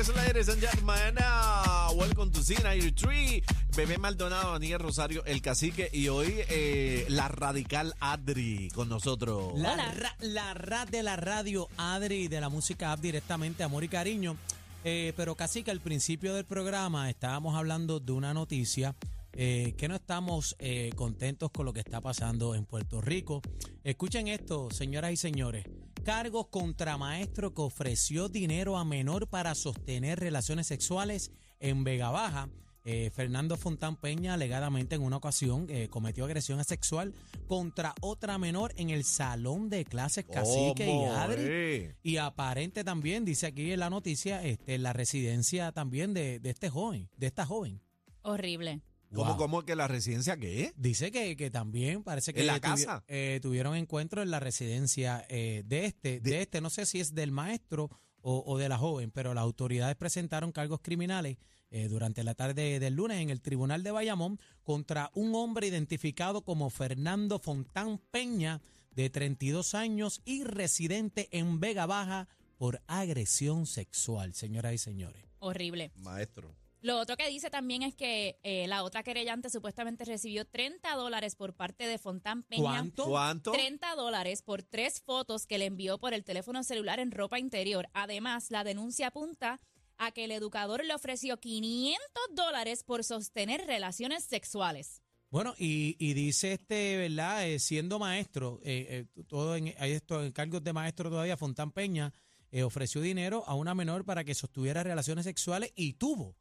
Yes, ladies and gentlemen. Uh, welcome to C93. Bebé Maldonado, Daniel Rosario, El Cacique y hoy eh, la radical Adri con nosotros. La, ra, de la radio Adri de la música app directamente, amor y cariño. Eh, pero casi que al principio del programa estábamos hablando de una noticia eh, que no estamos contentos con lo que está pasando en Puerto Rico. Escuchen esto, señoras y señores. Cargos contra maestro que ofreció dinero a menor para sostener relaciones sexuales en Vega Baja. Eh, Fernando Fontán Peña alegadamente en una ocasión eh, cometió agresión sexual contra otra menor en el salón de clases Cacique y ¿Cómo, Adri. eh? Y aparente también, dice aquí en la noticia, este, la residencia también de, de este joven, de esta joven. Horrible. ¿Cómo, Wow. cómo que la residencia qué? Dice que, que también parece que ¿En la tuvi- casa? eh, tuvieron encuentro en la residencia eh, de este, de, De- este, no sé si es del maestro o, o de la joven, pero las autoridades presentaron cargos criminales eh, durante la tarde del lunes en el tribunal de Bayamón contra un hombre identificado como Fernando Fontán Peña, de 32 años y residente en Vega Baja por agresión sexual, señoras y señores. Horrible. Maestro. Lo otro que dice también es que eh, la otra querellante supuestamente recibió 30 dólares por parte de Fontán Peña. ¿Cuánto? ¿Cuánto? 30 dólares por tres fotos que le envió por el teléfono celular en ropa interior. Además, la denuncia apunta a que el educador le ofreció 500 dólares por sostener relaciones sexuales. Bueno, y, y dice este, ¿verdad? Eh, siendo maestro, eh, eh, todo en, hay esto en cargos de maestro todavía, Fontán Peña eh, ofreció dinero a una menor para que sostuviera relaciones sexuales y tuvo.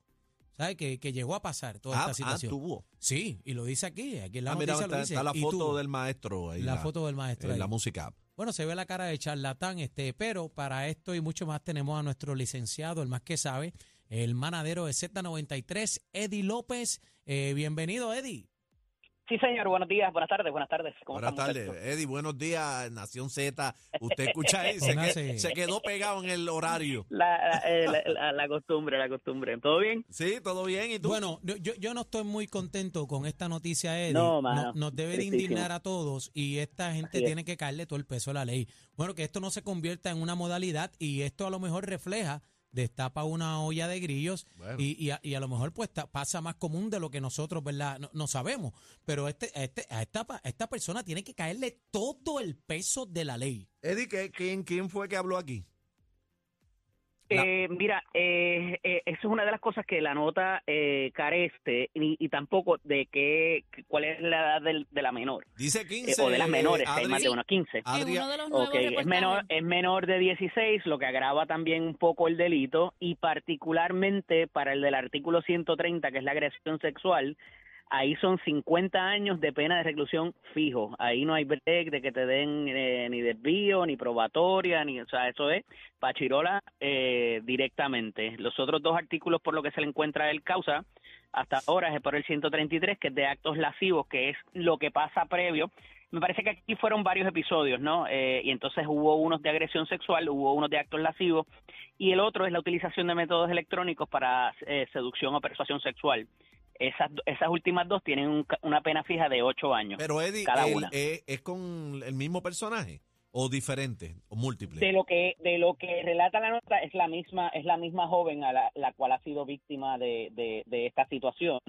¿Sabes? Que, que llegó a pasar toda Ah, esta ah, situación. tuvo. Sí, y lo dice aquí, aquí en la Ah, mira, noticia lo está, dice. está la foto del maestro ahí. La foto del maestro En ahí. la música. Bueno, se ve la cara de charlatán, este, pero para esto y mucho más tenemos a nuestro licenciado, el más que sabe, el manadero de Z93, Eddie López. Eh, bienvenido, Eddie. Sí, señor. Buenos días, buenas tardes, buenas tardes. ¿Cómo Buenas tardes. Eddie, buenos días, Nación Z. Usted escucha ahí, se, quedó pegado en el horario. La, la, eh, la- la- la costumbre, la costumbre. ¿Todo bien? Sí, todo bien. ¿Y tú? Bueno, yo- yo, no estoy muy contento con esta noticia, Eddie. No, mano, nos debe de indignar a todos y esta gente es. tiene que caerle todo el peso a la ley. Bueno, que esto no se convierta en una modalidad y esto a lo mejor refleja, destapa una olla de grillos Bueno. y, y, a, y a lo mejor pues ta- pasa más común de lo que nosotros, ¿verdad? No, no sabemos. Pero este, a este, a, esta, pa- a esta persona tiene que caerle todo el peso de la ley. Eddie, ¿qué- quién, ¿quién fue que habló aquí? Eh, mira, eh, eh, eso es una de las cosas que la nota eh, carece y, y tampoco de qué, cuál es la edad del- de la menor. Dice eh, 15. o de las menores, que hay más de unos 15. Adri- en uno de los nuevos Ok, es menor, es menor de 16, lo que agrava también un poco el delito y particularmente para el del artículo 130, que es la agresión sexual, ahí son 50 años de pena de reclusión fijo. Ahí no hay break de que te den eh, ni desvío, ni probatoria, ni, o sea, eso es pachirola eh, directamente. Los otros dos artículos por lo que se le encuentra el causa hasta ahora es por el 133, que es de actos lascivos, que es lo que pasa previo me parece que aquí fueron varios episodios, ¿no? Eh, y entonces hubo unos de agresión sexual, hubo unos de actos lascivos, y el otro es la utilización de métodos electrónicos para eh, seducción o persuasión sexual. Esas, esas últimas dos tienen un ca- una pena fija de ocho años. Pero Eddie, cada él, una. eh, ¿es con el mismo personaje o diferente o múltiple? De lo que de lo que relata la nota es la misma es la misma joven a la, la cual ha sido víctima de, de, de esta situación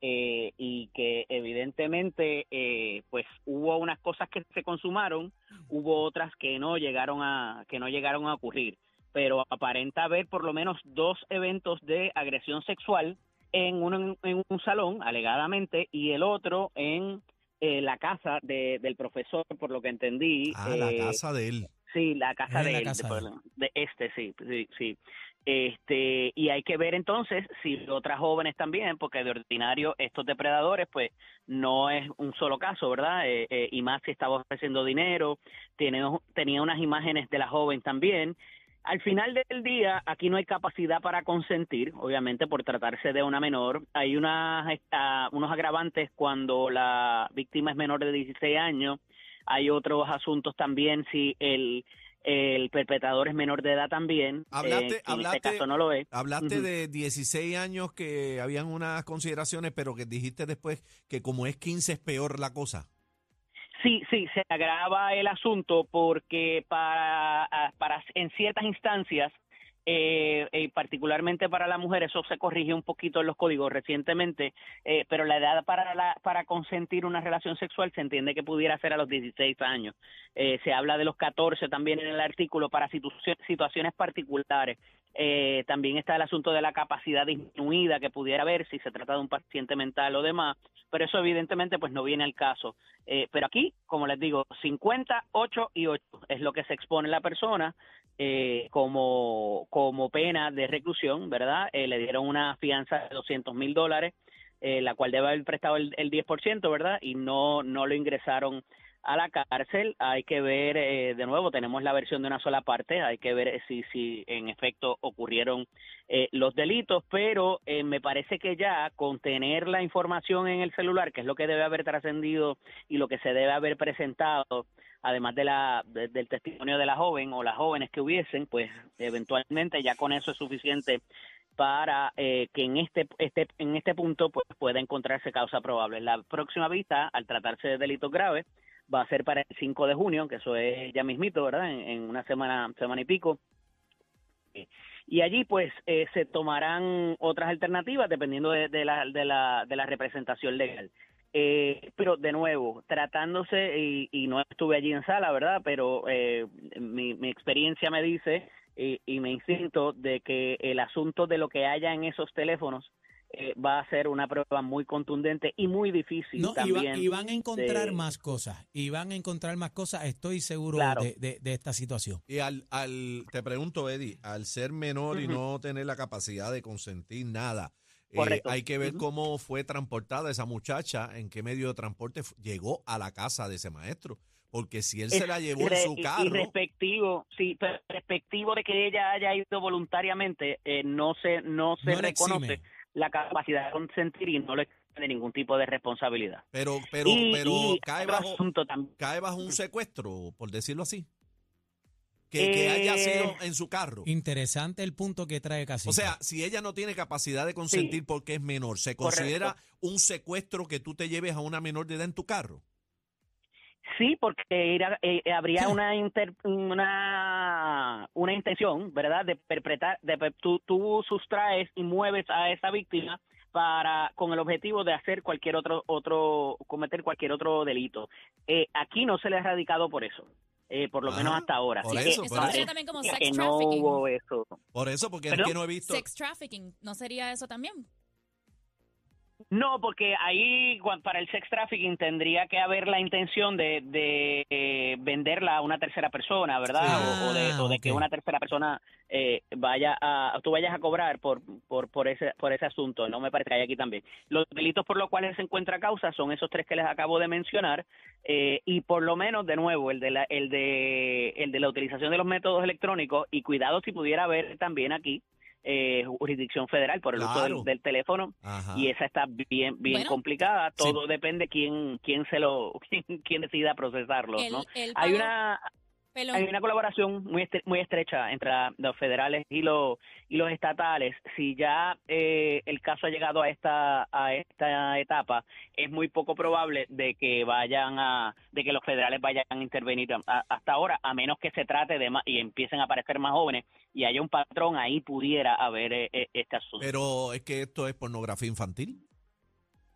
eh, y que evidentemente eh, pues hubo unas cosas que se consumaron, hubo otras que no llegaron a que no llegaron a ocurrir, pero aparenta haber por lo menos dos eventos de agresión sexual en un, en un salón alegadamente y el otro en eh, la casa de, del profesor por lo que entendí ah, la eh, casa de él. Sí, la casa Es de la él, casa de, de él. de este, sí, sí, sí. Este, y hay que ver entonces si otras jóvenes también, porque de ordinario estos depredadores, pues no es un solo caso, ¿verdad? Eh, eh, y más si estaba ofreciendo dinero, tiene, tenía unas imágenes de la joven también, Al final del día, aquí no hay capacidad para consentir, obviamente por tratarse de una menor. Hay unas, esta- unos agravantes cuando la víctima es menor de 16 años. Hay otros asuntos también si el, el perpetrador es menor de edad también. Hablaste- eh, hablaste- este caso no lo es. Hablaste de 16 años que habían unas consideraciones, pero que dijiste después que como es 15 es peor la cosa. Sí, sí, se agrava el asunto porque para, ah, para en ciertas instancias, eh, eh, particularmente para la mujer, eso se corrige un poquito en los códigos recientemente, eh, pero la edad para la, para consentir una relación sexual se entiende que pudiera ser a los 16 años. Eh, se habla de los 14 también en el artículo para situ- situaciones particulares. Eh, también está el asunto de la capacidad disminuida que pudiera haber si se trata de un paciente mental o demás, pero eso evidentemente pues no viene al caso. Eh, pero aquí, como les digo, 50, 8 y 8 es lo que se expone la persona eh, como, como pena de reclusión, ¿verdad? Eh, le dieron una fianza de 200 mil dólares, eh, la cual debe haber prestado el, el 10%, ¿verdad? Y no, no lo ingresaron a la cárcel. Hay que ver, eh, de nuevo, tenemos la versión de una sola parte, hay que ver si, si en efecto ocurrieron eh, los delitos, pero eh, me parece que ya con tener la información en el celular, que es lo que debe haber trascendido y lo que se debe haber presentado, además de la, de- del testimonio de la joven o las jóvenes que hubiesen, pues eventualmente ya con eso es suficiente para eh, que en este, este en este punto pues, pueda encontrarse causa probable. La próxima vista, al tratarse de delitos graves, va a ser para el 5 de junio, que eso es ya mismito, ¿verdad? En, en una semana, semana y pico. Y allí, pues, eh, se tomarán otras alternativas dependiendo de, de la, de, la, de la representación legal. Eh, pero de nuevo, tratándose, y, y no estuve allí en sala, ¿verdad? Pero eh, mi, mi experiencia me dice y, y mi instinto de que el asunto de lo que haya en esos teléfonos eh, va a ser una prueba muy contundente y muy difícil No, y, va- también. y van a encontrar de- más cosas. Y van a encontrar más cosas. Estoy seguro Claro. de, de- de esta situación. Y al, al te pregunto, Eddie, al ser menor y no tener la capacidad de consentir nada, eh, hay que ver cómo fue transportada esa muchacha, en qué medio de transporte llegó a la casa de ese maestro. Porque si él se la llevó en re- su y- carro, Y respectivo, sí, pero respectivo de que ella haya ido voluntariamente, eh, no se no se No reconoce exime. la capacidad de consentir y no le de ningún tipo de responsabilidad. pero, pero, y, pero y cae bajo, cae bajo un secuestro, por decirlo así. Que, que haya Eh, sido en su carro. Interesante el punto que trae Cacique. O sea, si ella no tiene capacidad de consentir porque es menor, ¿se Correcto. considera un secuestro que tú te lleves a una menor de edad en tu carro? Sí, porque era- eh, habría una, inter- una una intención, ¿verdad? De perpetrar, de per- tú, tú sustraes y mueves a esa víctima para con el objetivo de hacer cualquier otro otro cometer cualquier otro delito. Eh, aquí no se le ha radicado por eso, eh, por lo Ah, menos hasta ahora. por Así que eso, eso por sería eso. también como que sex no trafficking. hubo eso. Por eso, porque es ¿Perdón? que no he visto. Sex trafficking, ¿no sería eso también? No, porque ahí para el sex trafficking tendría que haber la intención de, de eh, venderla a una tercera persona, ¿verdad? O, o de, o de que una tercera persona eh, vaya a, tú vayas a cobrar por, por, por ese, por ese asunto. No me parece que hay aquí también. Los delitos por los cuales se encuentra causa son esos tres que les acabo de mencionar eh, y por lo menos de nuevo el de la, el de, el de la utilización de los métodos electrónicos y cuidado si pudiera haber también aquí eh, jurisdicción federal por el uso del, del teléfono Ajá. y esa está bien bien Bueno. complicada todo depende quién quién se lo quién, quién decida procesarlo El- no el hay una Pelón, hay una colaboración muy estre- muy estrecha entre la- los federales y los y los estatales si ya eh, el caso ha llegado a esta a esta etapa es muy poco probable de que vayan a de que los federales vayan a intervenir a- hasta ahora a menos que se trate de más y empiecen a aparecer más jóvenes y haya un patrón ahí pudiera haber eh, eh, este asunto Pero es que esto es pornografía infantil.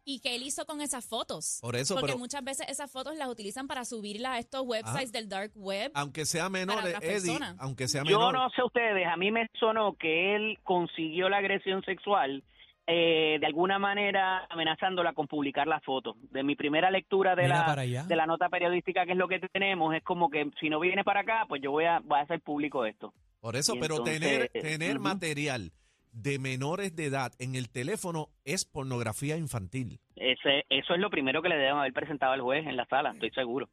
¿Y qué él hizo con esas fotos? Por eso, Porque pero muchas veces esas fotos las utilizan para subirlas a estos websites del dark web. aunque sea menor, Para otras Eddie, aunque sea Yo menor. no sé ustedes, a mí me sonó que él consiguió la agresión sexual eh, de alguna manera amenazándola con publicar la foto. De mi primera lectura de Mira la, de la nota periodística, que es lo que tenemos, es como que si no viene para acá, pues yo voy a, voy a hacer público esto. Por eso, Y pero entonces, tener, tener ujú. material de menores de edad en el teléfono es pornografía infantil. Ese, eso es lo primero que le deben haber presentado al juez en la sala, estoy seguro.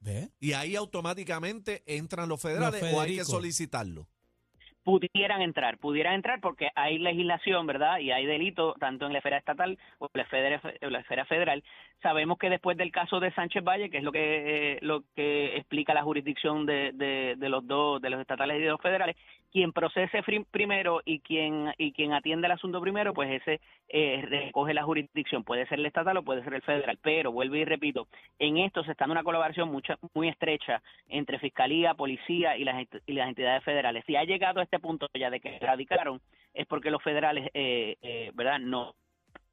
¿Ve? Y ahí automáticamente entran los federales o hay que solicitarlo. pudieran entrar, pudieran entrar porque hay legislación, ¿verdad? Y hay delito tanto en la esfera estatal o en la esfera, la esfera federal. Sabemos que después del caso de Sánchez Valle, que es lo que eh, lo que explica la jurisdicción de, de, los dos, de los estatales y de los federales, quien procese primero y quien y quien atiende el asunto primero, pues ese eh, recoge la jurisdicción. Puede ser el estatal o puede ser el federal. Pero vuelvo y repito, en esto se está en una colaboración mucha, muy estrecha entre fiscalía, policía y las, y las entidades federales. Si ha llegado a este punto ya de que radicaron, es porque los federales, eh, eh, ¿verdad? No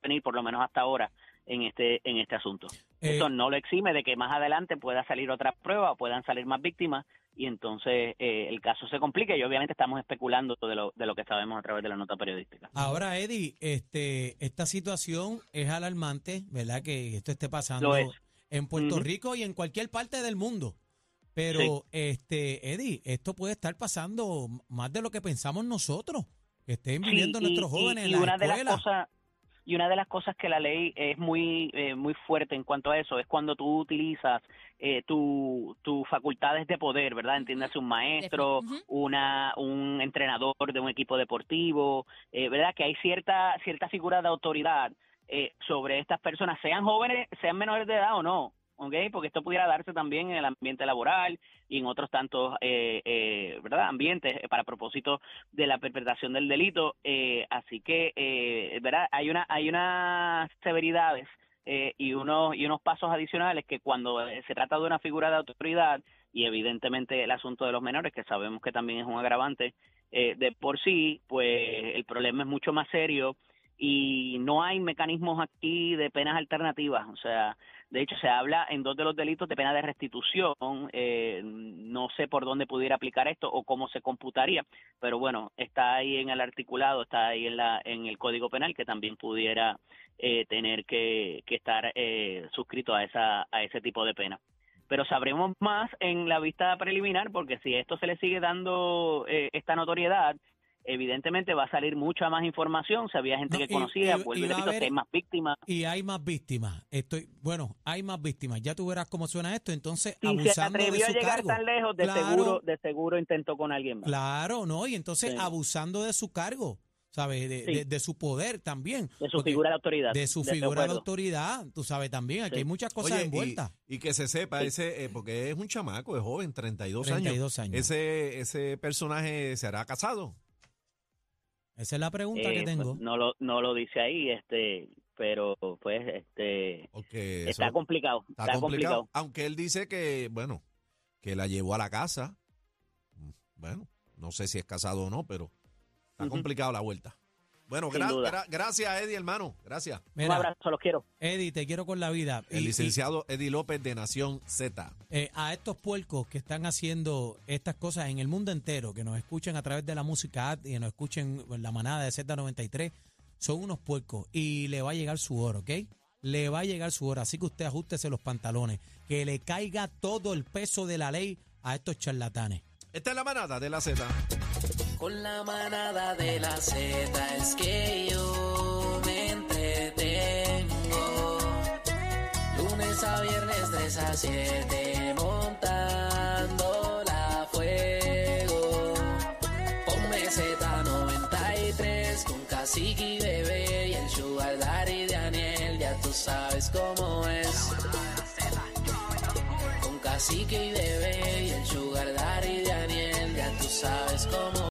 venir por lo menos hasta ahora en este en este asunto. Eh, Eso no lo exime de que más adelante pueda salir otra prueba o puedan salir más víctimas y entonces eh, el caso se complica y obviamente estamos especulando de lo, de lo que sabemos a través de la nota periodística. Ahora, Eddie, este, esta situación es alarmante, ¿verdad? Que esto esté pasando en Puerto Rico y en cualquier parte del mundo. Pero, este, Eddie, esto puede estar pasando más de lo que pensamos nosotros, que estén viviendo nuestros jóvenes en la una escuela. De las cosas, y una de las cosas que la ley es muy eh, muy fuerte en cuanto a eso es cuando tú utilizas eh, tus tu facultades de poder, ¿verdad? Entiéndase un maestro, una un entrenador de un equipo deportivo, eh, ¿verdad? Que hay cierta cierta figura de autoridad eh, sobre estas personas, sean jóvenes, sean menores de edad o no. ¿Okay? porque esto pudiera darse también en el ambiente laboral y en otros tantos eh, eh, ¿verdad? ambientes eh, para propósito de la perpetración del delito. Eh, así que eh, ¿verdad? hay una hay unas severidades y unos y unos pasos adicionales que cuando se trata de una figura de autoridad y evidentemente el asunto de los menores que sabemos que también es un agravante de por sí pues el problema es mucho más serio y no hay mecanismos aquí de penas alternativas o sea de hecho, se habla en dos de los delitos de pena de restitución. Eh, no sé por dónde pudiera aplicar esto o cómo se computaría, pero bueno, está ahí en el articulado, está ahí en, la, en el Código Penal que también pudiera eh, tener que, estar eh, suscrito a, esa, a ese tipo de pena pero sabremos más en la vista preliminar porque si esto se le sigue dando eh, esta notoriedad evidentemente va a salir mucha más información, si había gente que conocía, vuelve y, hay más víctimas. Y hay más víctimas. Estoy, bueno, hay más víctimas. Ya tú verás cómo suena esto, entonces abusando de su a llegar tan lejos, de seguro, de seguro intentó con alguien más. Claro, no, y entonces abusando de su cargo. ¿sabes? De, su poder también. De su figura de autoridad. De su figura de autoridad, tú sabes también, aquí hay muchas cosas envueltas. Y, que se sepa, ese eh, porque es un chamaco, es joven, 32, 32 años. Ese, ese personaje se hará casado. Esa es la pregunta que eh, tengo. Pues, no lo no lo dice ahí, este, pero pues este está complicado, está, complicado. Aunque él dice que bueno, que la llevó a la casa. Mm, bueno, no sé si es casado o no, pero está complicado la vuelta. Bueno, gracias, Eddie, hermano. Gracias. Un abrazo, los quiero. Eddie, te quiero con la vida. El licenciado Eddie López de Nación Z. Eh, a estos puercos que están haciendo estas cosas en el mundo entero, que nos escuchen a través de la música y nos escuchen en la manada de Z93, son unos puercos y le va a llegar su hora, ¿ok? Le va a llegar su hora, así que usted ajustese los pantalones, que le caiga todo el peso de la ley a estos charlatanes. Esta es la manada de la Z. Con la manada de la Z es que yo me entretengo. Lunes a viernes 3 a 7 montando la fuego. Ponme Z93 con cacique y bebé y el sugar daddy de Daniel, ya tú sabes cómo es. Con cacique y bebé y el sugar daddy sabes cómo